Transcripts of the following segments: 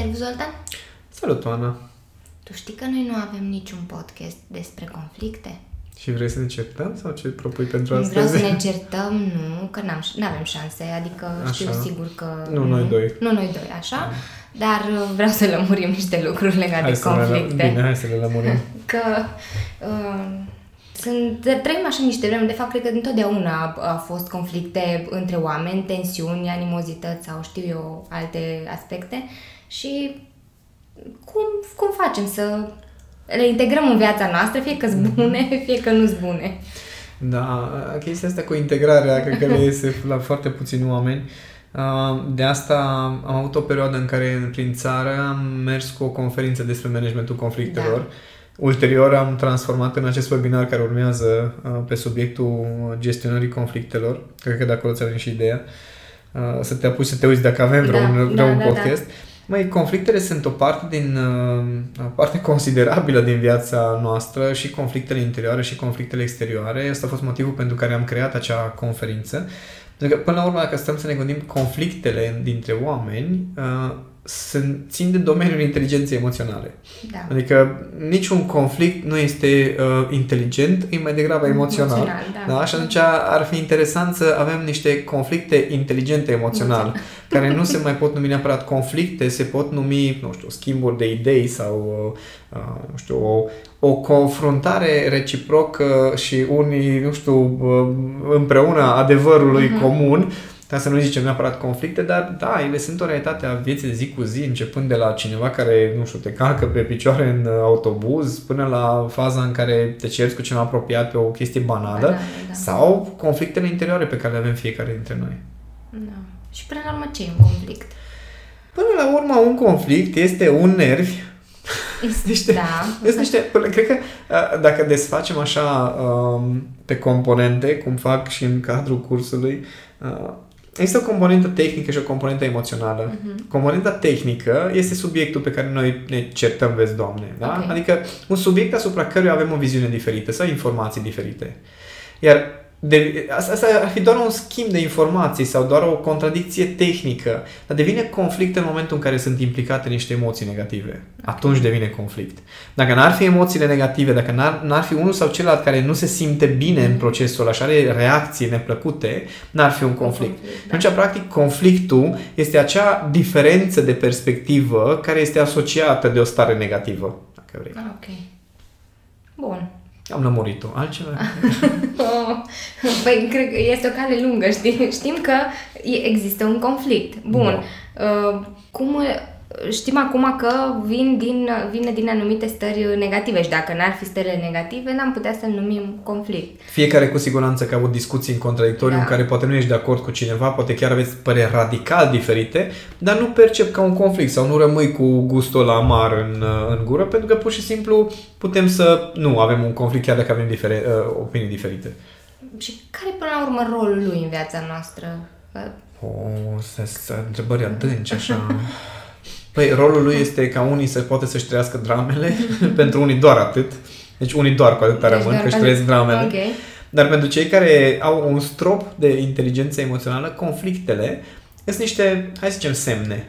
Servus, Zoltan! Salut, Oana! Tu știi că noi nu avem niciun podcast despre conflicte? Și vrei să ne certăm sau ce propui pentru astăzi? Vreau să ne certăm, nu, că n-am, n-avem șanse, adică așa. știu sigur că... Nu, noi doi. Nu noi doi, așa, da. dar uh, vreau să lămurim niște lucruri legate hai de conflicte. Le, bine, hai să le lămurim. că uh, sunt, trăim așa niște vremuri, de fapt, cred că întotdeauna a, a fost conflicte între oameni, tensiuni, animozități sau știu eu alte aspecte și cum, cum facem să le integrăm în viața noastră, fie că sunt mhm. bune, fie că nu sunt bune. Da, chestia asta cu integrarea, cred că le iese la foarte puțini oameni. De asta am avut o perioadă în care prin țară am mers cu o conferință despre managementul conflictelor. Da. Ulterior am transformat în acest webinar care urmează pe subiectul gestionării conflictelor. Cred că de acolo ți-a venit și ideea. Să te apuci să te uiți dacă avem vreun, da, vreun da, da, podcast. Da. Mai conflictele sunt o parte din uh, o parte considerabilă din viața noastră și conflictele interioare și conflictele exterioare. Asta a fost motivul pentru care am creat acea conferință. Pentru că, până la urmă, dacă stăm să ne gândim, conflictele dintre oameni uh, sunt, țin de domeniul inteligenței emoționale. Da. Adică niciun conflict nu este uh, inteligent, e mai degrabă emoțional. emoțional da. Da? Și atunci ar fi interesant să avem niște conflicte inteligente emoțional, care nu se mai pot numi neapărat conflicte, se pot numi, nu știu, schimburi de idei sau, uh, uh, nu știu, o, o confruntare reciprocă și unii, nu știu, uh, împreună adevărului uh-huh. comun ca să nu zicem neapărat conflicte, dar da, ele sunt o realitate a vieții de zi cu zi, începând de la cineva care, nu știu, te calcă pe picioare în uh, autobuz, până la faza în care te ceri cu cineva apropiat pe o chestie banală, da, da, da. sau conflictele interioare pe care le avem fiecare dintre noi. Da. Și până la urmă ce e un conflict? Până la urmă un conflict este un nervi este niște, da. Este niște, cred că uh, dacă desfacem așa um, pe componente, cum fac și în cadrul cursului, uh, Există o componentă tehnică și o componentă emoțională. Uh-huh. Componenta tehnică este subiectul pe care noi ne certăm, vezi, Doamne. Da? Okay. Adică un subiect asupra căruia avem o viziune diferită sau informații diferite. Iar de, asta, asta ar fi doar un schimb de informații sau doar o contradicție tehnică, dar devine conflict în momentul în care sunt implicate niște emoții negative. Atunci devine conflict. Dacă n-ar fi emoțiile negative, dacă n-ar, n-ar fi unul sau celălalt care nu se simte bine în procesul ăla și are reacții neplăcute, n-ar fi un conflict. conflict da. Atunci, practic, conflictul este acea diferență de perspectivă care este asociată de o stare negativă, dacă vrei. Ah, ok. Bun. Am lămurit-o. Altceva? păi, cred că este o cale lungă, știi? Știm că există un conflict. Bun. Da. Uh, cum știm acum că vin din, vine din anumite stări negative și dacă n-ar fi stările negative, n-am putea să-l numim conflict. Fiecare cu siguranță că a avut discuții în contradictoriu da. în care poate nu ești de acord cu cineva, poate chiar aveți păreri radical diferite, dar nu percep ca un conflict sau nu rămâi cu gustul la amar în, în gură, pentru că pur și simplu putem să nu avem un conflict chiar dacă avem difere, uh, opinii diferite. Și care până la urmă rolul lui în viața noastră? O, oh, să întrebări adânci așa. Păi, rolul lui este ca unii să poate să-și trăiască dramele, pentru unii doar atât. Deci unii doar cu atâta deci rămân, că își trăiesc dramele. Okay. Dar pentru cei care au un strop de inteligență emoțională, conflictele sunt niște, hai să zicem, semne.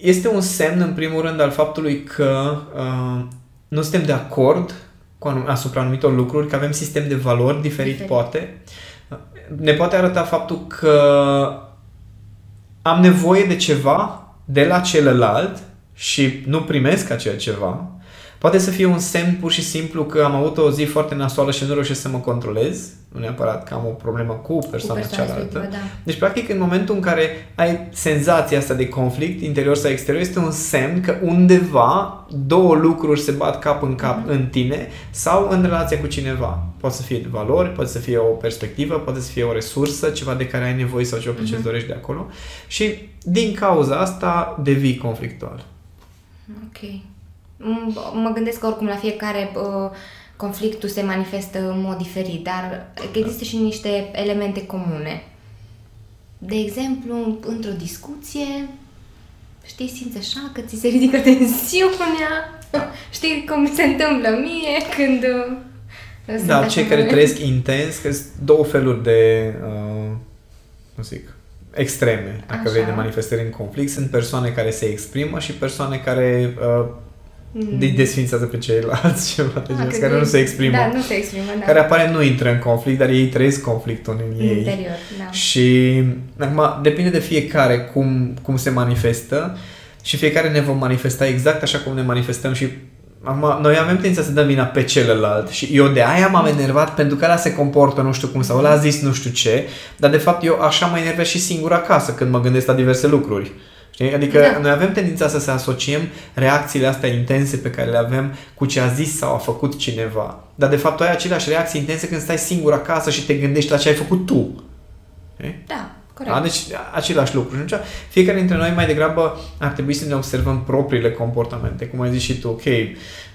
Este un semn, în primul rând, al faptului că uh, nu suntem de acord cu anum- asupra anumitor lucruri, că avem sistem de valori diferit, diferit. poate. Ne poate arăta faptul că am nevoie de ceva de la celălalt și nu primesc acel ceva, poate să fie un semn pur și simplu că am avut o zi foarte nasoală și nu reușesc să mă controlez, nu neapărat că am o problemă cu persoana, cu persoana cealaltă. Da. Deci, practic, în momentul în care ai senzația asta de conflict interior sau exterior, este un semn că undeva două lucruri se bat cap în cap mm-hmm. în tine sau în relația cu cineva. Poate să fie valori, poate să fie o perspectivă, poate să fie o resursă, ceva de care ai nevoie sau ceva pe mm-hmm. ce mhm. dorești de acolo. Și din cauza asta devii conflictual. Ok. Mă gândesc că oricum la fiecare uh, conflictul se manifestă în mod diferit, dar există și niște elemente comune. De exemplu, într-o discuție, știi, simți așa că ți se ridică tensiunea, știi cum se întâmplă mie când... Uh, da, cei care trăiesc intens, că sunt două feluri de, uh, cum zic, extreme, dacă Așa. vrei, de manifestări în conflict. Sunt persoane care se exprimă și persoane care uh, Mm. îi desfințează pe ceilalți, ceva de Ah, genul, că care de- nu se exprimă. Da, nu se exprimă, da. Care apare nu intră în conflict, dar ei trăiesc conflictul în în ei. interior, da. Și acum depinde de fiecare cum, cum se manifestă și fiecare ne vom manifesta exact așa cum ne manifestăm și acum, noi avem tendința să dăm vina pe celălalt și eu de aia m-am enervat pentru că ăla se comportă nu știu cum sau ăla a zis nu știu ce, dar de fapt eu așa mă enervez și singur acasă când mă gândesc la diverse lucruri. Știi? Adică Da. noi avem tendința să se asociem reacțiile astea intense pe care le avem cu ce a zis sau a făcut cineva. Dar de fapt tu ai aceleași reacții intense când stai singur acasă și te gândești la ce ai făcut tu. Știi? Da, corect. Da? Deci același lucru. Și atunci, fiecare dintre noi mai degrabă ar trebui să ne observăm propriile comportamente. Cum ai zis și tu, ok,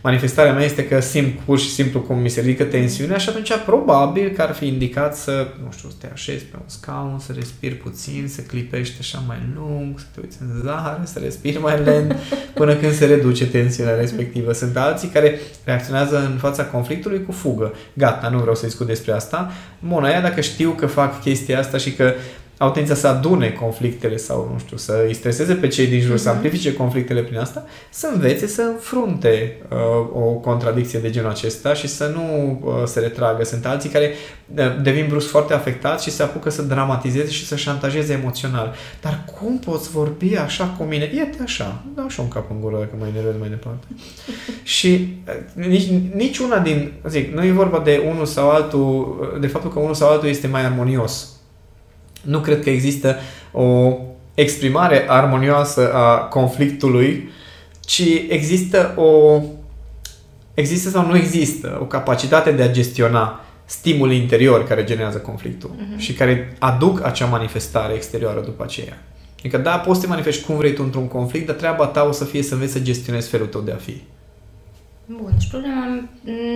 manifestarea mea este că simt pur și simplu cum mi se ridică tensiunea și atunci probabil că ar fi indicat să, nu știu, să te așezi pe un scaun, să respiri puțin, să clipești așa mai lung, să te uiți în zahăr, să respiri mai lent până când se reduce tensiunea respectivă. Sunt alții care reacționează în fața conflictului cu fugă. Gata, nu vreau să discut despre asta. Bun, aia dacă știu că fac chestia asta și că au tendința să adune conflictele sau, nu știu, să îi streseze pe cei din jur, să Mhm. amplifice conflictele prin asta, să învețe să înfrunte uh, o contradicție de genul acesta și să nu uh, se retragă. Sunt alții care uh, devin brusc foarte afectați și se apucă să dramatizeze și să șantajeze emoțional. Dar cum poți vorbi așa cu mine? Iete așa, dau și un cap în gură dacă mă enervez mai departe. și uh, nici, nici una din, zic, nu e vorba de unul sau altul, uh, de faptul că unul sau altul este mai armonios. Nu cred că există o exprimare armonioasă a conflictului, ci există o există sau nu există o capacitate de a gestiona stimuli interiori care generează conflictul Mhm. și care aduc acea manifestare exterioară după aceea. Adică da, poți să te manifesti cum vrei tu într-un conflict, dar treaba ta o să fie să înveți să gestionezi felul tău de a fi. Bun, și problema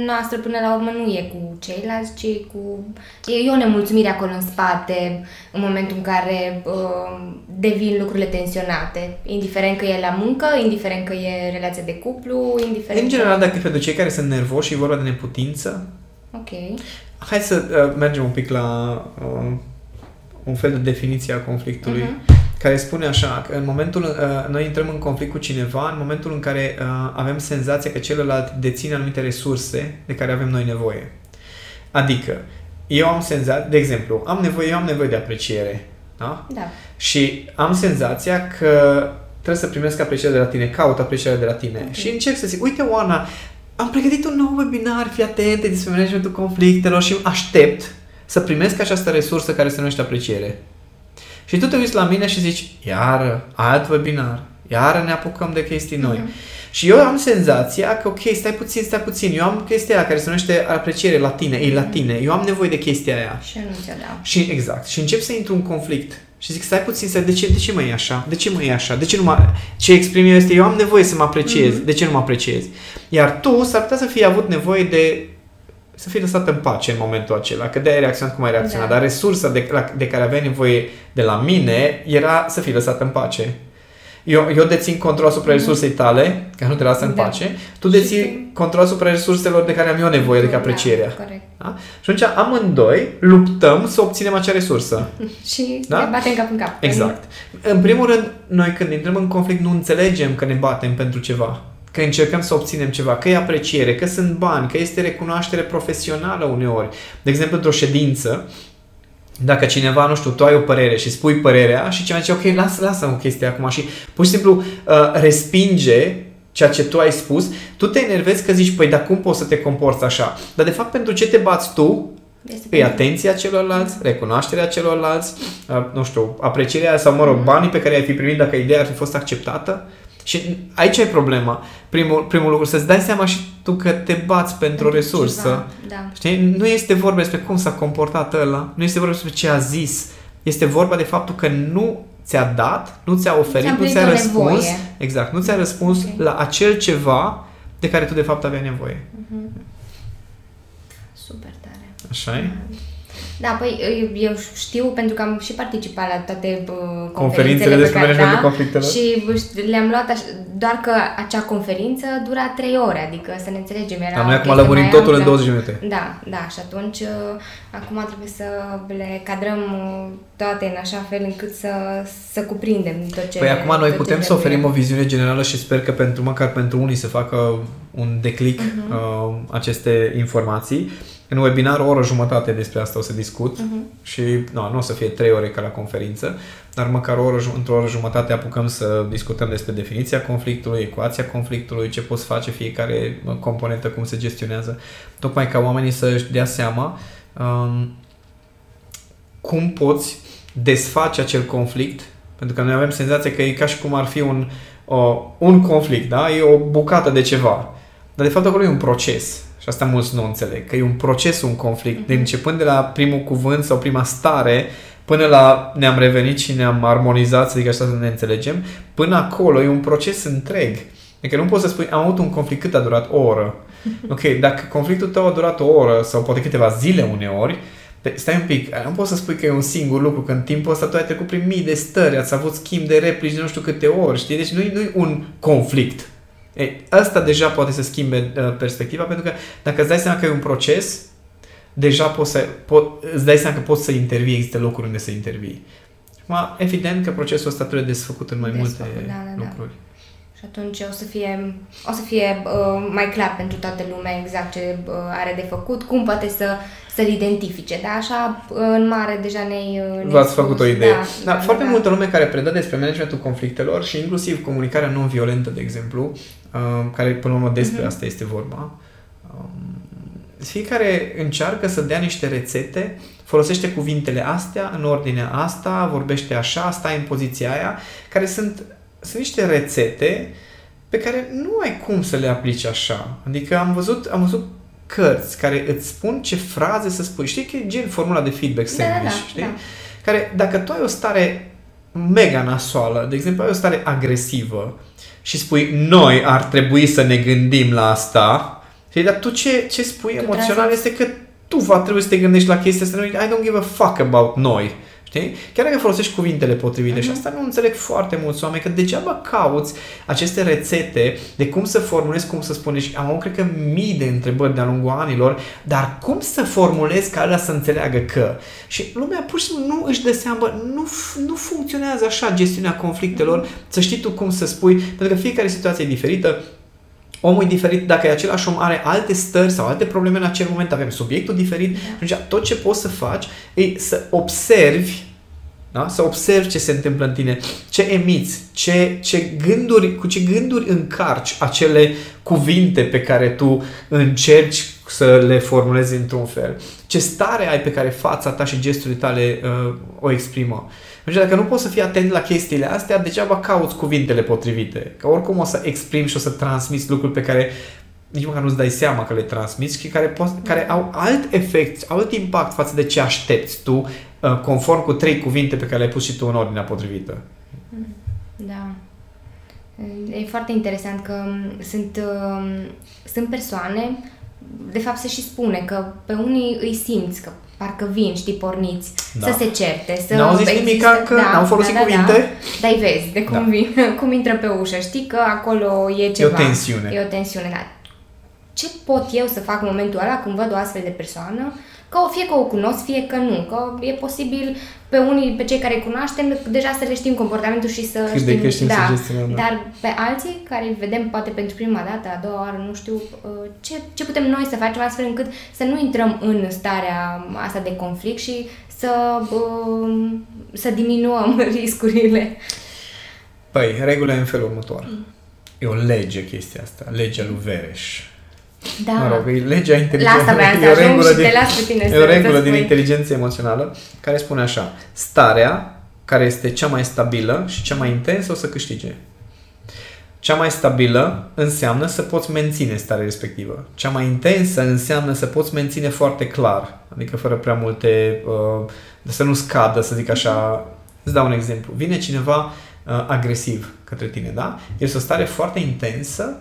noastră până la urmă nu e cu ceilalți, ci cu... E, e o nemulțumire acolo în spate, în momentul în care uh, devin lucrurile tensionate. Indiferent că e la muncă, indiferent că e relația de cuplu, indiferent În că... general, dacă pentru cei care sunt nervoși și e vorba de neputință, Ok. hai să uh, mergem un pic la uh, un fel de definiție a conflictului. Mhm. Care spune așa, că în momentul, uh, noi intrăm în conflict cu cineva în momentul în care uh, avem senzația că celălalt deține anumite resurse de care avem noi nevoie. Adică, eu am senzația, de exemplu, am nevoie, eu am nevoie de apreciere, da? Da. Și am senzația că trebuie să primesc apreciere de la tine, caut apreciere de la tine. Ok. Și încerc să zic, uite Oana, am pregătit un nou webinar, fii atentă despre managementul conflictelor și aștept să primesc această resursă care se numește apreciere. Și tu te uiți la mine și zici, iară, alt webinar, iară ne apucăm de chestii noi. Mhm. Și eu am senzația că, ok, stai puțin, stai puțin, eu am chestia aia care se numește apreciere la tine, e la tine, eu am nevoie de chestia aia. Și eu nu ți-o dau. Și exact. Și încep să intru în conflict. Și zic, stai puțin, stai, de ce, de ce mă e așa? De ce mă e așa? De ce nu mă... Ce exprim eu este, eu am nevoie să mă apreciez. Mhm. De ce nu mă apreciez? Iar tu s-ar putea să fii avut nevoie de să fii lăsat în pace în momentul acela, că de-aia ai reacționat cum ai reacționat, Da. dar resursa de, la, de care aveai nevoie de la mine era să fii lăsat în pace. Eu, eu dețin control asupra resursei tale, că nu te lasă în Mhm. Da. pace, tu Și deții control asupra resurselor de care am eu nevoie, adică Da, aprecierea. corect. Da? Și atunci amândoi luptăm să obținem acea resursă. Și Da? ne batem cap în cap. Exact. În primul rând, noi când intrăm în conflict nu înțelegem că ne batem pentru ceva. Că încercăm să obținem ceva, că e apreciere, că sunt bani, că este recunoaștere profesională uneori. De exemplu, într-o ședință, dacă cineva, nu știu, tu ai o părere și spui părerea și cineva zice, ok, lasă, lasă o chestie acum și pur și simplu uh, respinge ceea ce tu ai spus, tu te enervezi că zici, păi, dar cum poți să te comporți așa? Dar de fapt, pentru ce te bați tu, Este pe atenția celorlalți, recunoașterea celorlalți, uh, nu știu, aprecierea sau, mă rog, banii pe care ai fi primit dacă ideea ar fi fost acceptată. Și aici e problema. Primul, primul lucru, să-ți dai seama și tu că te bați pentru o resursă. Ceva, Da. Știi? Nu este vorba despre cum s-a comportat ăla, nu este vorba despre ce a zis. Este vorba de faptul că nu ți-a dat, nu ți-a oferit, Ți-a nu ți-a împlinit o răspuns. nevoie. Exact, nu ți-a răspuns Ok. la acel ceva de care tu de fapt aveai nevoie. Super tare. Așa e? Da, păi eu știu pentru că am și participat la toate uh, conferințele despre managementul da, conflictelor și le-am luat așa, doar că acea conferință dura 3 ore, adică să ne înțelegem. Era Dar noi acum lămurim totul amplă. în 20 minute. Da, da, și atunci uh, acum trebuie să le cadrăm uh, toate în așa fel încât să, să cuprindem tot ce Păi acum noi putem să oferim o viziune generală și sper că pentru măcar pentru unii să facă un declic uh-huh. uh, aceste informații. În webinar o oră jumătate despre asta o să discut uh-huh. și no, nu o să fie trei ore ca la conferință, dar măcar o oră, într-o oră jumătate apucăm să discutăm despre definiția conflictului, ecuația conflictului, ce poți face fiecare componentă, cum se gestionează, tocmai ca oamenii să-și dea seama um, cum poți desface acel conflict, pentru că noi avem senzația că e ca și cum ar fi un, o, un conflict, da? E o bucată de ceva. Dar de fapt acolo e un proces. Și asta mulți nu înțeleg, că e un proces, un conflict, mm-hmm. de începând de la primul cuvânt sau prima stare, până la ne-am revenit și ne-am armonizat, să zic așa, să ne înțelegem, până acolo e un proces întreg. Adică nu poți să spui, am avut un conflict cât a durat o oră. Ok, dacă conflictul tău a durat o oră sau poate câteva zile uneori, stai un pic, nu poți să spui că e un singur lucru, că în timpul ăsta tu ai trecut prin mii de stări, ați avut schimb de replici de nu știu câte ori, știi? Deci nu e un conflict. E, asta deja poate să schimbe uh, perspectiva, pentru că dacă îți dai seama că e un proces, deja poți să, po- îți dai seama că poți să intervii, există locuri unde să intervii. Ma, evident că procesul ăsta trebuie desfăcut în mai desfăcut, multe da, da, da. lucruri. Și atunci o să fie, o să fie uh, mai clar pentru toată lumea exact ce uh, are de făcut, cum poate să să-l identifice, da? Așa, în mare, deja ne-ai... ne V-ați făcut o idee. Da, da, da foarte da. multă lume care predă despre managementul conflictelor și inclusiv comunicarea non-violentă, de exemplu, uh, care până la urmă despre uh-huh. asta este vorba, um, fiecare încearcă să dea niște rețete, folosește cuvintele astea în ordinea asta, vorbește așa, stai în poziția aia, care sunt, sunt niște rețete pe care nu ai cum să le aplici așa. Adică am văzut, am văzut cărți care îți spun ce fraze să spui. Știi că e gen formula de feedback da, sandwich, da, da, știi? Da. Care, dacă tu ai o stare mega nasoală, de exemplu, ai o stare agresivă și spui, noi ar trebui să ne gândim la asta, știi? dar tu ce, ce spui tu emoțional este că tu va trebui să te gândești la chestia asta, I don't give a fuck about noi. Știi? Chiar dacă folosești cuvintele potrivite uh-huh. și mhm. asta nu înțeleg foarte mulți oameni, că degeaba cauți aceste rețete de cum să formulezi, cum să spune și am avut, cred că, mii de întrebări de-a lungul anilor, dar cum să formulezi ca ăla să înțeleagă că? Și lumea pur și simplu nu își dă seama, nu, nu funcționează așa gestiunea conflictelor, să știi tu cum să spui, pentru că fiecare situație e diferită, omul e diferit, dacă e același om are alte stări sau alte probleme în acel moment, avem subiectul diferit, da. tot ce poți să faci e să observi da? Să observi ce se întâmplă în tine, ce emiți, ce, ce gânduri, cu ce gânduri încarci acele cuvinte pe care tu încerci să le formulezi într-un fel. Ce stare ai pe care fața ta și gesturile tale uh, o exprimă. Deci dacă nu poți să fii atent la chestiile astea, degeaba cauți cuvintele potrivite. Că oricum o să exprimi și o să transmiți lucruri pe care nici măcar nu-ți dai seama că le transmiți și care, po- care au alt efect, alt impact față de ce aștepți tu, uh, conform cu trei cuvinte pe care le-ai pus și tu în ordinea potrivită. Da. E foarte interesant că sunt, um, sunt persoane, de fapt se și spune că pe unii îi simți că parcă vin, știi, porniți, da. să se certe, să... N-au zis nimic că da, n-au folosit da, da, cuvinte? Da, dar vezi de cum da. vin, cum intră pe ușă, știi că acolo e ceva. E o tensiune. E o tensiune, da ce pot eu să fac în momentul ăla când văd o astfel de persoană, că fie că o cunosc, fie că nu, că e posibil pe unii, pe cei care îi cunoaștem, deja să le știm comportamentul și să Cât știm, de știm da, să da. dar pe alții care îi vedem poate pentru prima dată, a doua oară, nu știu, uh, ce, ce putem noi să facem astfel încât să nu intrăm în starea asta de conflict și să, uh, să diminuăm riscurile. Păi, regula e în felul următor. Mm. E o lege chestia asta, legea lui Vereș da. Mă rog, e legea inteligenței. La asta vreau să ajung și din, te las pe tine E o regulă din inteligență emoțională care spune așa. Starea care este cea mai stabilă și cea mai intensă o să câștige. Cea mai stabilă înseamnă să poți menține starea respectivă. Cea mai intensă înseamnă să poți menține foarte clar, adică fără prea multe, uh, să nu scadă, să zic așa. Îți dau un exemplu. Vine cineva uh, agresiv către tine, da? Este o stare foarte intensă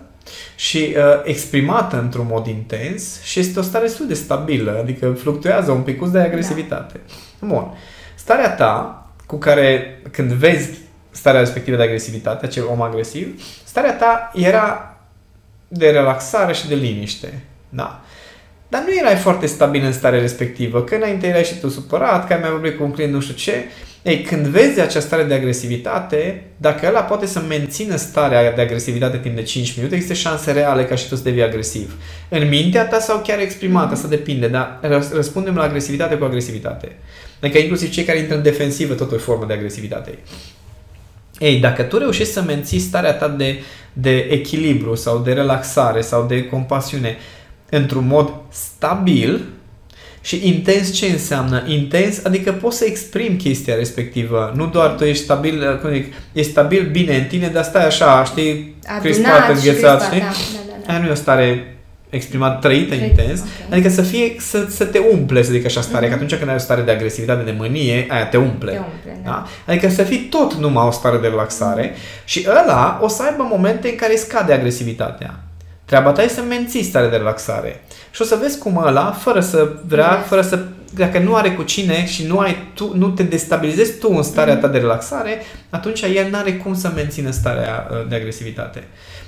și uh, exprimată într-un mod intens și este o stare destul de stabilă, adică fluctuează un pic de agresivitate. Da. Bun. Starea ta cu care când vezi starea respectivă de agresivitate, acel om agresiv, starea ta era de relaxare și de liniște. Da. Dar nu erai foarte stabil în starea respectivă, că înainte erai și tu supărat, că ai mai vorbit cu un client nu știu ce. Ei, când vezi această stare de agresivitate, dacă ăla poate să mențină starea de agresivitate timp de 5 minute, există șanse reale ca și tu să devii agresiv. În mintea ta sau chiar exprimată, asta depinde, dar răspundem la agresivitate cu agresivitate. Adică inclusiv cei care intră în defensivă, tot o formă de agresivitate. Ei, dacă tu reușești să menții starea ta de, de echilibru sau de relaxare sau de compasiune într-un mod stabil și intens ce înseamnă? Intens, adică poți să exprimi chestia respectivă. Nu doar tu ești stabil, cum zic, ești stabil bine în tine, dar stai așa, știi, crispat, înghețat, știi? Da, da, da, da. Aia nu e o stare exprimat, trăită Trăit, intens, okay. adică să fie, să, să te umple, să zic așa, stare, mm-hmm. că atunci când ai o stare de agresivitate, de mânie, aia te umple. Te umple da. Da? Adică să fii tot numai o stare de relaxare mm-hmm. și ăla o să aibă momente în care scade agresivitatea. Treaba ta e să menții starea de relaxare. Și o să vezi cum ăla, fără să vrea, yes. fără să dacă nu are cu cine și nu, ai tu, nu te destabilizezi tu în starea ta de relaxare, atunci el nu are cum să mențină starea uh, de agresivitate.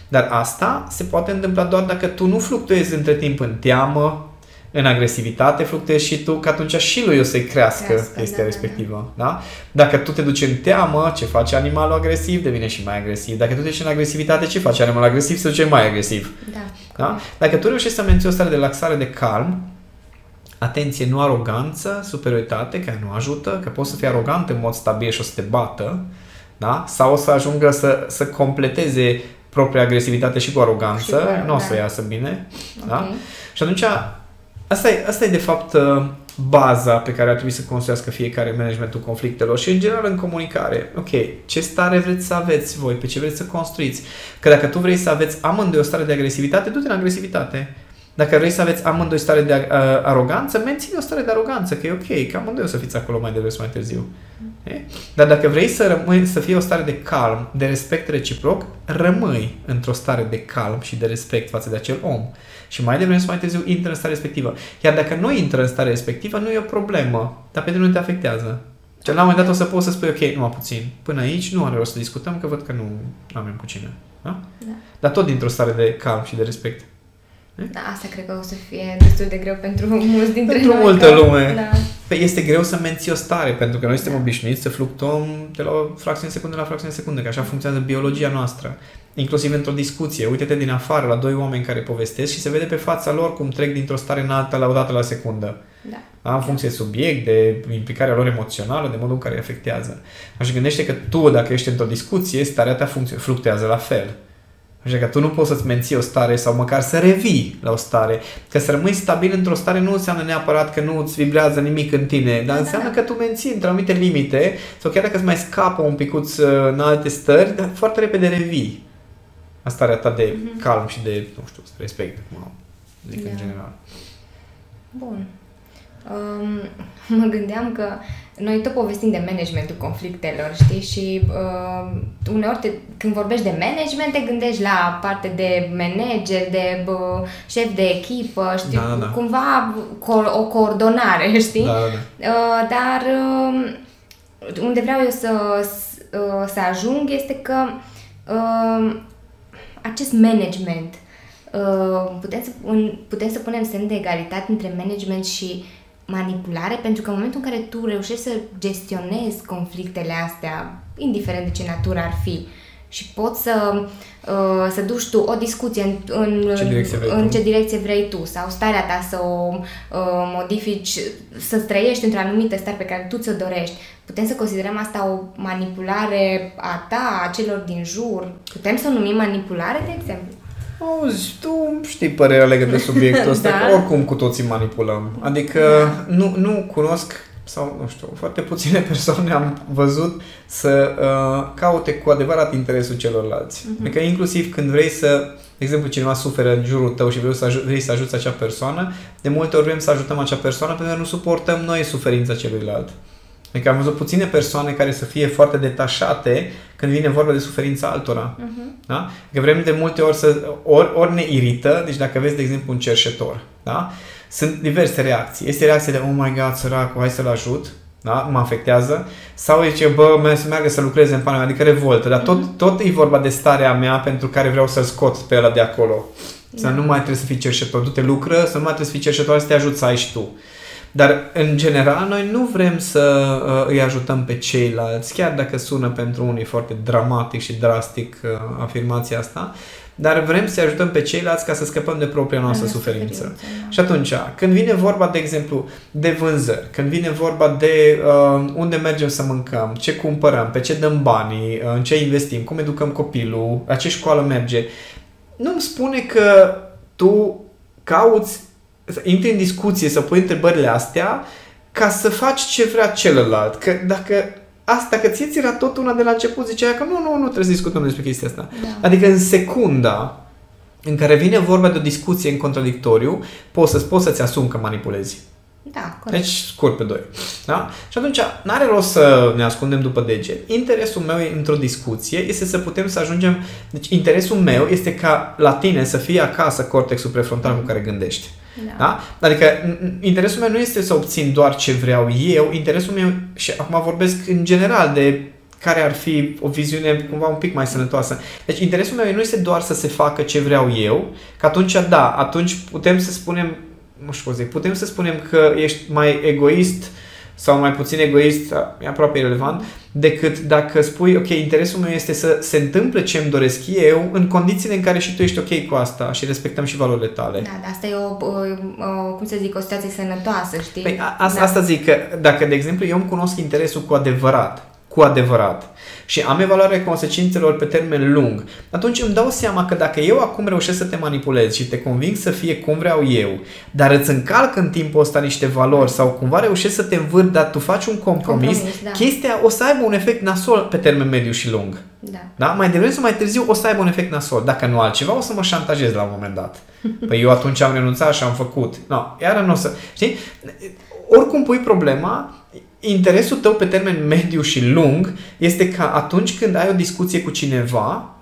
Dar asta se poate întâmpla doar dacă tu nu fluctuezi între timp în teamă, în agresivitate, fluctuezi și tu, că atunci și lui o să-i crească, crească chestia da, respectivă. Da, da? Dacă tu te duci în teamă, ce face animalul agresiv, devine și mai agresiv. Dacă tu te duci în agresivitate, ce face animalul agresiv, se duce mai agresiv. Da. da? Dacă tu reușești să menții o stare de relaxare, de calm, atenție, nu aroganță, superioritate, care nu ajută, că poți să fii arogant în mod stabil și o să te bată, da? sau o să ajungă să, să completeze propria agresivitate și cu aroganță, nu o să da. iasă bine. Da? Okay. Da? Și atunci, asta e, asta e de fapt uh, baza pe care ar trebui să construiască fiecare managementul conflictelor și în general în comunicare. Ok, ce stare vreți să aveți voi, pe ce vreți să construiți? Că dacă tu vrei să aveți amândoi o stare de agresivitate, du-te în agresivitate. Dacă vrei să aveți amândoi stare de uh, aroganță, menține o stare de aroganță, că e ok, că amândoi o să fiți acolo mai devreme sau mai târziu. E? Dar dacă vrei să rămâi, să fie o stare de calm, de respect reciproc, rămâi într-o stare de calm și de respect față de acel om. Și mai devreme sau mai târziu intră în stare respectivă. Iar dacă nu intră în stare respectivă, nu e o problemă, dar pe tine nu te afectează. Și la un moment dat o să poți să spui, ok, numai puțin. Până aici nu are rost să discutăm, că văd că nu avem cu cine. Da? Da. Dar tot dintr-o stare de calm și de respect. Da, asta cred că o să fie destul de greu pentru mulți dintre pentru noi. Pentru multă că, lume. Da. Păi este greu să menții o stare, pentru că noi suntem da. obișnuiți să fluctuăm de la o fracțiune de secundă la fracțiune de secundă, că așa funcționează biologia noastră. Inclusiv într-o discuție. Uite-te din afară la doi oameni care povestesc și se vede pe fața lor cum trec dintr-o stare în alta la o dată la secundă. Da. da în funcție de subiect, de implicarea lor emoțională, de modul în care îi afectează. Așa gândește că tu, dacă ești într-o discuție, starea ta fluctuează la fel. Așa că tu nu poți să-ți menții o stare sau măcar să revii la o stare. Că să rămâi stabil într-o stare nu înseamnă neapărat că nu îți vibrează nimic în tine, dar da, înseamnă da. că tu menții între anumite limite sau chiar dacă îți mai scapă un picuț uh, în alte stări, dar foarte repede revii la starea ta de mm-hmm. calm și de, nu știu, respect, cum zic da. în general. Bun. Um, mă gândeam că noi tot povestim de managementul conflictelor, știi? Și uh, uneori te, când vorbești de management te gândești la parte de manager, de uh, șef de echipă, știi? Da, da, da. Cumva co- o coordonare, știi? Da, da, da. Uh, dar uh, unde vreau eu să, uh, să ajung este că uh, acest management uh, putem, să, un, putem să punem semn de egalitate între management și manipulare, pentru că în momentul în care tu reușești să gestionezi conflictele astea, indiferent de ce natură ar fi, și poți să, uh, să duci tu o discuție în, în, ce direcție vrei, în ce direcție vrei tu sau starea ta să o uh, modifici, să trăiești într-o anumită stare pe care tu ți-o dorești. Putem să considerăm asta o manipulare a ta, a celor din jur? Putem să o numim manipulare, de exemplu? Auzi, tu știi părerea legată de subiectul ăsta, da. că oricum cu toții manipulăm. Adică da. nu, nu cunosc sau, nu știu, foarte puține persoane am văzut să uh, caute cu adevărat interesul celorlalți. Uh-huh. Adică inclusiv când vrei să, de exemplu, cineva suferă în jurul tău și vrei să, aj- vrei să ajuți acea persoană, de multe ori vrem să ajutăm acea persoană pentru că nu suportăm noi suferința celuilalt. Adică am văzut puține persoane care să fie foarte detașate când vine vorba de suferința altora. Uh-huh. Da? Că vrem de multe ori să... Ori, ori ne irită, deci dacă vezi, de exemplu, un cerșetor, da? Sunt diverse reacții. Este reacția de, oh my god, săracul, hai să-l ajut, da? mă afectează, sau zice, bă, să meargă să lucreze în pana mea, adică revoltă, dar tot, uh-huh. tot e vorba de starea mea pentru care vreau să-l scot pe ăla de acolo. Să da. nu mai trebuie să fii cerșetor, du-te lucră, să nu mai trebuie să fii cerșetor, să te ajut să ai și tu. Dar, în general, noi nu vrem să uh, îi ajutăm pe ceilalți, chiar dacă sună pentru unii foarte dramatic și drastic uh, afirmația asta, dar vrem să ajutăm pe ceilalți ca să scăpăm de propria noastră suferință. suferință da. Și atunci, când vine vorba, de exemplu, de vânzări, când vine vorba de uh, unde mergem să mâncăm, ce cumpărăm, pe ce dăm banii, uh, în ce investim, cum educăm copilul, la ce școală merge, nu-mi spune că tu cauți să intri în discuție, să pui întrebările astea ca să faci ce vrea celălalt. Că dacă asta, că ție ți era tot una de la început, zicea că nu, nu, nu trebuie să discutăm despre chestia asta. Da. Adică în secunda în care vine vorba de o discuție în contradictoriu, poți, să, poți să-ți asumi că manipulezi. Da, corect. Deci scurt pe doi. Da? Și atunci n-are rost să ne ascundem după deget. Interesul meu într-o discuție este să putem să ajungem... Deci interesul meu este ca la tine să fie acasă cortexul prefrontal cu care gândești. Da. da? Adică interesul meu nu este să obțin doar ce vreau eu, interesul meu, și acum vorbesc în general de care ar fi o viziune cumva un pic mai sănătoasă. Deci interesul meu nu este doar să se facă ce vreau eu, că atunci, da, atunci putem să spunem, nu știu cum zic, putem să spunem că ești mai egoist uh, sau mai puțin egoist, e aproape irrelevant, decât dacă spui, ok, interesul meu este să se întâmple ce îmi doresc eu în condițiile în care și tu ești ok cu asta și respectăm și valorile tale. Da, dar asta e o, o, o cum să zic, o situație sănătoasă, știi? Păi, a, asta, da. asta zic, că dacă, de exemplu, eu îmi cunosc interesul cu adevărat, cu adevărat, și am evaluarea consecințelor pe termen lung, atunci îmi dau seama că dacă eu acum reușesc să te manipulez și te conving să fie cum vreau eu, dar îți încalc în timpul ăsta niște valori sau cumva reușesc să te învârt, dar tu faci un compromis, compromis da. chestia o să aibă un efect nasol pe termen mediu și lung. Da. da? Mai devreme sau mai târziu o să aibă un efect nasol. Dacă nu altceva, o să mă șantajez la un moment dat. Păi eu atunci am renunțat și am făcut. No, iar nu o să... Știi? Oricum pui problema, interesul tău pe termen mediu și lung este ca atunci când ai o discuție cu cineva,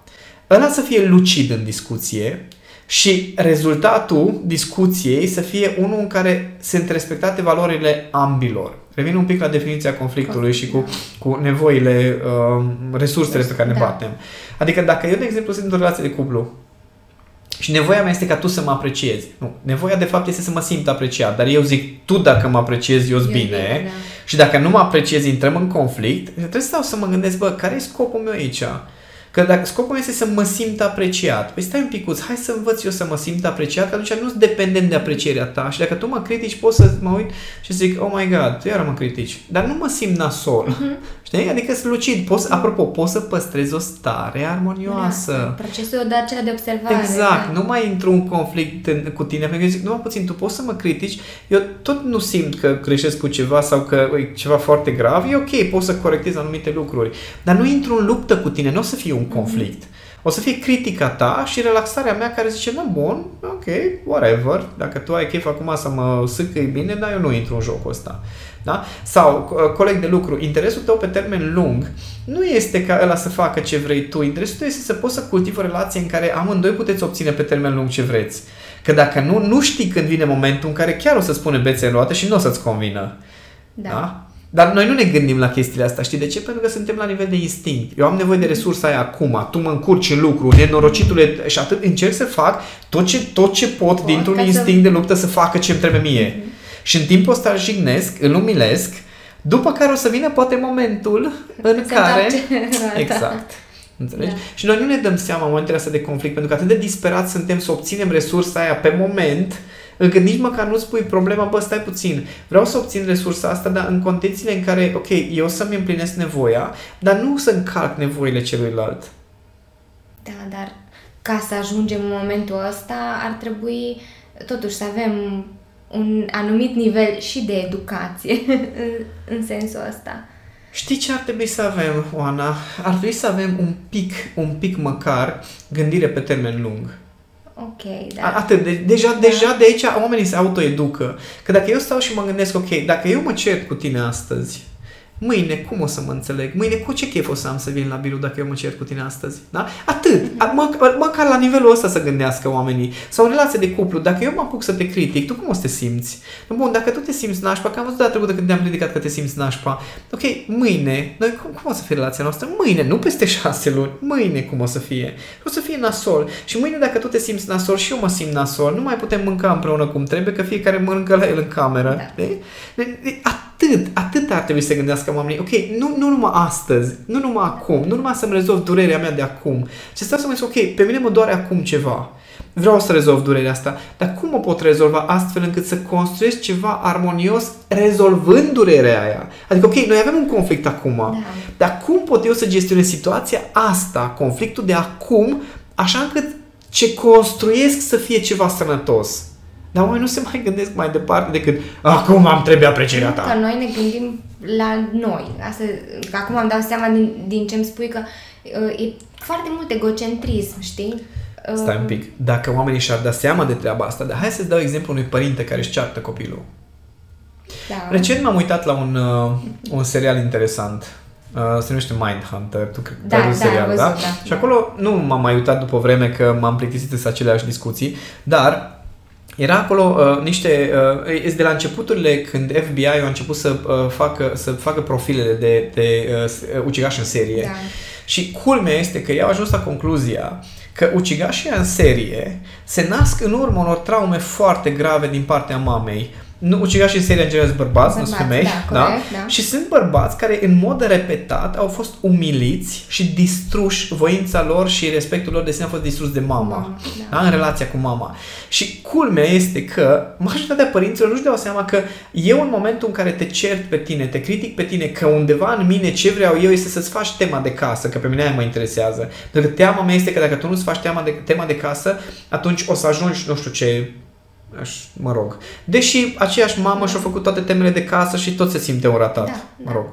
ăla să fie lucid în discuție și rezultatul discuției să fie unul în care sunt respectate valorile ambilor. Revin un pic la definiția conflictului și cu, cu nevoile, uh, resursele pe care ne da. batem. Adică dacă eu, de exemplu, sunt într-o relație de cuplu și nevoia mea este ca tu să mă apreciezi. Nu, nevoia de fapt este să mă simt apreciat, dar eu zic, tu dacă mă apreciezi, eu bine. bine da. Și dacă nu mă apreciezi, intrăm în conflict, trebuie să stau să mă gândesc, bă, care e scopul meu aici? Că dacă scopul meu este să mă simt apreciat, păi stai un picuț, hai să învăț eu să mă simt apreciat, că atunci nu sunt dependent de aprecierea ta și dacă tu mă critici, pot să mă uit și zic, oh my god, tu iar mă critici, dar nu mă simt nasol. Uh-huh. Știi? Adică sunt lucid. Poți, apropo, poți să păstrezi o stare armonioasă. Da, procesul de acela de observare. Exact. Da. Nu mai intru în conflict în, cu tine, pentru că zic, nu puțin, tu poți să mă critici, eu tot nu simt că greșesc cu ceva sau că e ceva foarte grav, e ok, poți să corectezi anumite lucruri. Dar nu intru în luptă cu tine, nu o să fie un mhm. conflict. Mm-hmm. O să fie critica ta și relaxarea mea care zice, nu, bun, ok, whatever, dacă tu ai chef acum să mă sâcăi bine, dar eu nu intru în jocul ăsta. Da? Sau, uh, coleg de lucru, interesul tău pe termen lung nu este ca ăla să facă ce vrei tu. Interesul tău este să poți să cultivi o relație în care amândoi puteți obține pe termen lung ce vreți. Că dacă nu, nu știi când vine momentul în care chiar o să spune bețe în roată și nu o să-ți convină. Da. da? Dar noi nu ne gândim la chestiile astea, știi de ce? Pentru că suntem la nivel de instinct. Eu am nevoie de resursa aia acum, tu mă încurci în lucru, nenorocitule, și atât încerc să fac tot ce, tot ce pot, pot dintr-un instinct să... de luptă să facă ce îmi trebuie mie. Mm-hmm. Și în timpul ăsta îl jignesc, îl umilesc, după care o să vină poate momentul în se care... Exact. Înțelegi? Da. Și noi nu ne dăm seama în momentele astea de conflict, pentru că atât de disperați suntem să obținem resursa aia pe moment, încât nici măcar nu spui problema, bă, stai puțin, vreau să obțin resursa asta, dar în condițiile în care, ok, eu să-mi împlinesc nevoia, dar nu să încalc nevoile celuilalt. Da, dar ca să ajungem în momentul ăsta, ar trebui totuși să avem un anumit nivel și de educație în, în sensul ăsta. Știi ce ar trebui să avem, Oana? Ar trebui să avem un pic, un pic măcar gândire pe termen lung. Ok, da. Atât. De, deja, da. deja de aici oamenii se autoeducă. Că dacă eu stau și mă gândesc, ok, dacă eu mă cert cu tine astăzi, Mâine cum o să mă înțeleg? Mâine cu ce chef o să am să vin la birou dacă eu mă cer cu tine astăzi? Da? Atât. Mă, măcar la nivelul ăsta să gândească oamenii. Sau în relație de cuplu. Dacă eu mă apuc să te critic, tu cum o să te simți? Bun, dacă tu te simți nașpa, că am văzut data trecută când te-am ridicat că te simți nașpa. Ok, mâine, noi cum, cum o să fie relația noastră? Mâine, nu peste șase luni. Mâine cum o să fie? O să fie nasol. Și mâine dacă tu te simți nasol și eu mă simt nasol, nu mai putem mânca împreună cum trebuie, că fiecare mănâncă la el în cameră. Da. De? De, de, atât, atât ar trebui să gândească oamenii. Ok, nu, nu numai astăzi, nu numai acum, nu numai să-mi rezolv durerea mea de acum, ci să să mă zic, ok, pe mine mă doare acum ceva. Vreau să rezolv durerea asta, dar cum o pot rezolva astfel încât să construiesc ceva armonios rezolvând durerea aia? Adică, ok, noi avem un conflict acum, da. dar cum pot eu să gestionez situația asta, conflictul de acum, așa încât ce construiesc să fie ceva sănătos? Dar oamenii nu se mai gândesc mai departe decât acum am trebuie aprecierea ta. Că noi ne gândim la noi. Asta, că acum am dat seama din, din ce îmi spui că uh, e foarte mult egocentrism, știi? Uh, Stai un pic. Dacă oamenii și-ar da seama de treaba asta, dar hai să-ți dau exemplu unui părinte care își ceartă copilul. Da. Recent m-am uitat la un, uh, un serial interesant. Uh, se numește Mindhunter. Tu da, da, serial, văzut, da? da? Și acolo nu m-am mai uitat după vreme că m-am plictisit să aceleași discuții, dar era acolo uh, niște, uh, de la începuturile când FBI a început să, uh, facă, să facă profilele de, de uh, ucigași în serie. Da. Și culmea este că ei au ajuns la concluzia că ucigașii în serie se nasc în urmă unor traume foarte grave din partea mamei nu, ucigașii în serie în general sunt bărbați, nu sunt femei, da, da? Corect, da? Și sunt bărbați care în mod repetat au fost umiliți și distruși, voința lor și respectul lor de sine a fost distrus de mama, mama da. Da? în relația cu mama. Și culmea este că majoritatea părinților nu-și dau seama că eu în momentul în care te cert pe tine, te critic pe tine, că undeva în mine ce vreau eu este să-ți faci tema de casă, că pe mine aia mă interesează. Pentru că teama mea este că dacă tu nu-ți faci tema de, tema de casă, atunci o să ajungi, nu știu ce, aș, mă rog. Deși aceeași mamă și-a făcut toate temele de casă și tot se simte un ratat. Da, mă rog,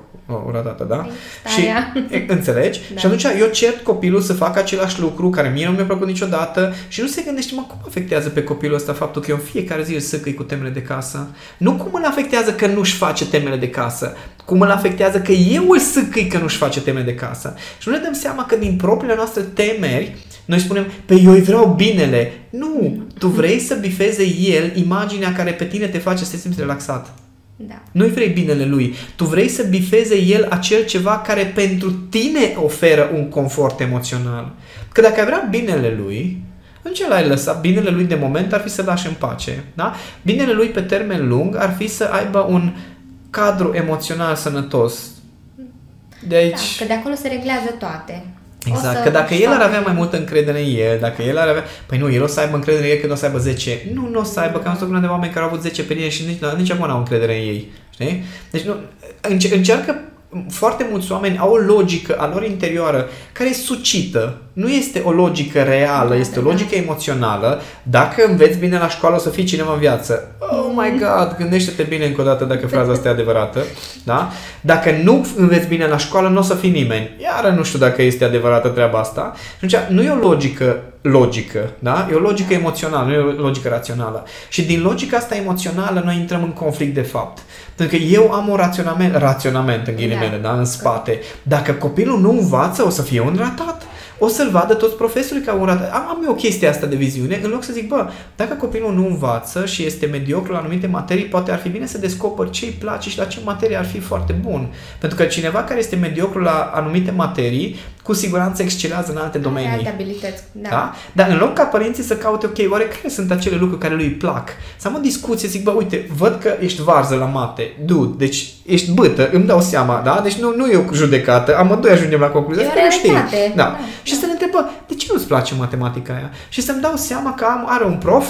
o ratată, da? Și e, înțelegi? Da. Și atunci eu cert copilul să facă același lucru care mie nu mi-a plăcut niciodată și nu se gândește, mă, cum afectează pe copilul ăsta faptul că eu în fiecare zi îl săcăi cu temele de casă? Nu cum îl afectează că nu-și face temele de casă, cum îl afectează că eu îl săcăi că nu-și face temele de casă. Și nu ne dăm seama că din propriile noastre temeri noi spunem, pe eu îi vreau binele. Nu, tu vrei să bifeze el imaginea care pe tine te face să te simți relaxat. Da. Nu-i vrei binele lui. Tu vrei să bifeze el acel ceva care pentru tine oferă un confort emoțional. Că dacă ai vrea binele lui, în ce l-ai lăsat? Binele lui de moment ar fi să lași în pace. Da? Binele lui pe termen lung ar fi să aibă un cadru emoțional sănătos. De aici... Da, că de acolo se reglează toate. Exact, că dacă el ar avea mai multă încredere în el, dacă el ar avea... Păi nu, el o să aibă încredere în el când o să aibă 10. Nu, nu o să aibă, că am văzut de oameni care au avut 10 pe linie și nici, nici acum nu au încredere în ei. Știi? Deci nu, încearcă foarte mulți oameni au o logică a lor interioară care e sucită. Nu este o logică reală, este o logică emoțională. Dacă înveți bine la școală, o să fii cineva în viață. Oh my God, gândește-te bine încă o dată dacă fraza asta e adevărată. Da? Dacă nu înveți bine la școală, nu o să fii nimeni. Iară nu știu dacă este adevărată treaba asta. Și atunci, nu e o logică logică, da? E o logică emoțională, nu e o logică rațională. Și din logica asta emoțională noi intrăm în conflict de fapt. Pentru că eu am un raționament, raționament în ghilimele, da. da, în spate. Dacă copilul nu învață, o să fie un ratat o să-l vadă toți profesorii ca un ratat. Am, am eu o chestie asta de viziune, în loc să zic, bă, dacă copilul nu învață și este mediocru la anumite materii, poate ar fi bine să descoperi ce îi place și la ce materie ar fi foarte bun. Pentru că cineva care este mediocru la anumite materii, cu siguranță excelează în alte domenii. Alte abilități, da. da. Dar în loc ca părinții să caute, ok, oare care sunt acele lucruri care lui plac? Să am o discuție, zic, bă, uite, văd că ești varză la mate, du, deci ești bătă, îmi dau seama, da? Deci nu, nu e o judecată, amândoi ajungem la concluzia asta, nu știi. Da. da. Și să ne întrebă, de ce nu-ți place matematica aia? Și să-mi dau seama că am, are un prof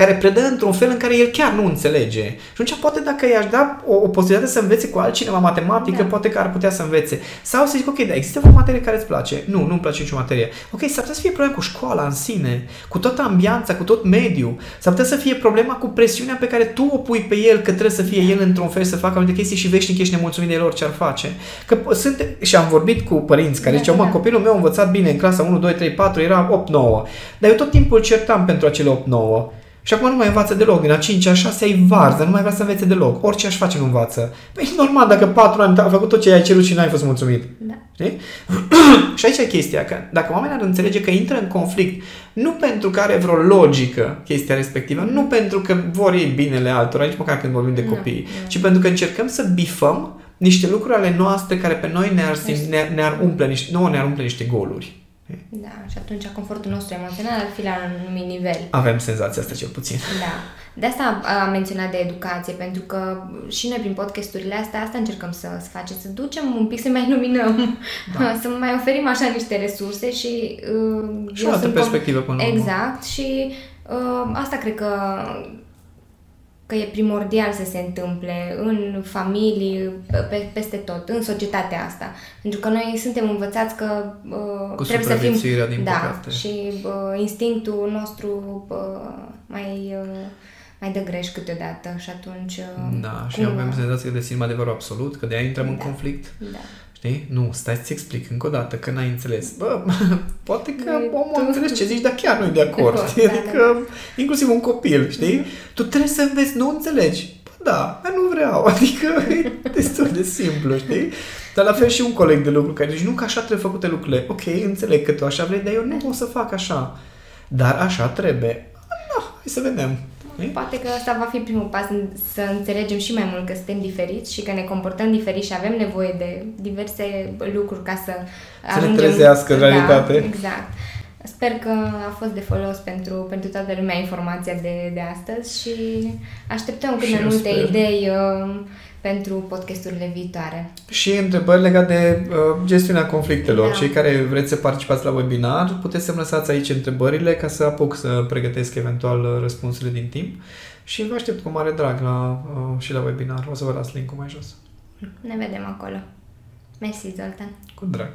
care predă într-un fel în care el chiar nu înțelege. Și atunci poate dacă i-aș da o, o posibilitate să învețe cu altcineva matematică, da. poate că ar putea să învețe. Sau să zic, ok, da, există o materie care îți place? Nu, nu-mi place nicio materie. Ok, s-ar putea să fie problema cu școala în sine, cu toată ambianța, cu tot mediul. S-ar putea să fie problema cu presiunea pe care tu o pui pe el, că trebuie să fie el într-un fel să facă anumite chestii și veșnic ești nemulțumit de el orice ar face. Că sunt, și am vorbit cu părinți care da, ziceau, mă, da. copilul meu a învățat bine în clasa 1, 2, 3, 4, era 8, 9. Dar eu tot timpul certam pentru acele 8, 9 Și acum nu mai învață deloc. Din a 5 a 6 ai varză, nu mai vrea să învețe deloc. Orice aș face nu învață. Păi e normal dacă 4 ani a făcut tot ce ai cerut și n-ai fost mulțumit. Da. Știi? și aici e chestia, că dacă oamenii ar înțelege că intră în conflict, nu pentru că are vreo logică chestia respectivă, nu pentru că vor ei binele altora, nici măcar când vorbim de Nu, copii, nu. ci pentru că încercăm să bifăm niște lucruri ale noastre care pe noi ne-ar, sim- ne, ne-ar umple niște, nouă ne-ar umple niște goluri. Da, și atunci confortul nostru emoțional ar fi la un anumit nivel. Avem senzația asta cel puțin. Da. De asta am menționat de educație, pentru că și noi prin podcasturile astea, asta încercăm să, să facem, să ducem un pic, să mai luminăm, da. să mai oferim așa niște resurse și... Uh, Și o eu altă sunt perspectivă până la urmă. Exact și uh, asta cred că că e primordial să se întâmple în familii, pe, peste tot, în societatea asta. Pentru că noi suntem învățați că uh, Cu trebuie să fim... supraviețuirea, din da, păcate. și uh, instinctul nostru uh, mai, uh, mai dă greș câteodată și atunci... Uh, Da, și cum, avem senzația că găsim adevărul absolut, că de aia intrăm în Da. conflict. Da. Știi? Nu, stai să-ți explic încă o dată că n-ai înțeles. Bă, poate că Ei, omul tu- a înțeles ce zici, dar chiar nu e de acord. acord, știi? da, Adică, inclusiv un copil, știi? Tu trebuie să înveți, nu înțelegi. Bă, da, dar nu vreau. Adică e destul de simplu, știi? Dar la fel și un coleg de lucru care zice, nu că așa trebuie făcute lucrurile. Ok, înțeleg că tu așa vrei, dar eu nu o să fac așa. Dar așa trebuie. Da, hai să vedem. Știi? Poate că asta va fi primul pas în- să înțelegem și mai mult că suntem diferiți și că ne comportăm diferit și avem nevoie de diverse lucruri ca să Să ne trezească în realitate. Da, exact. Sper că a fost de folos pentru, pentru toată lumea informația de, de astăzi și așteptăm cât Și mai eu multe sper. idei uh, pentru podcasturile viitoare. Și întrebări legate de uh, gestiunea conflictelor. Da. Cei care vreți să participați la webinar, puteți să-mi lăsați aici întrebările ca să apuc să pregătesc eventual uh, răspunsurile din timp. Și vă aștept cu mare drag la, uh, și la webinar. O să vă las link-ul mai jos. Ne vedem acolo. Mersi, Zoltan. Cu drag.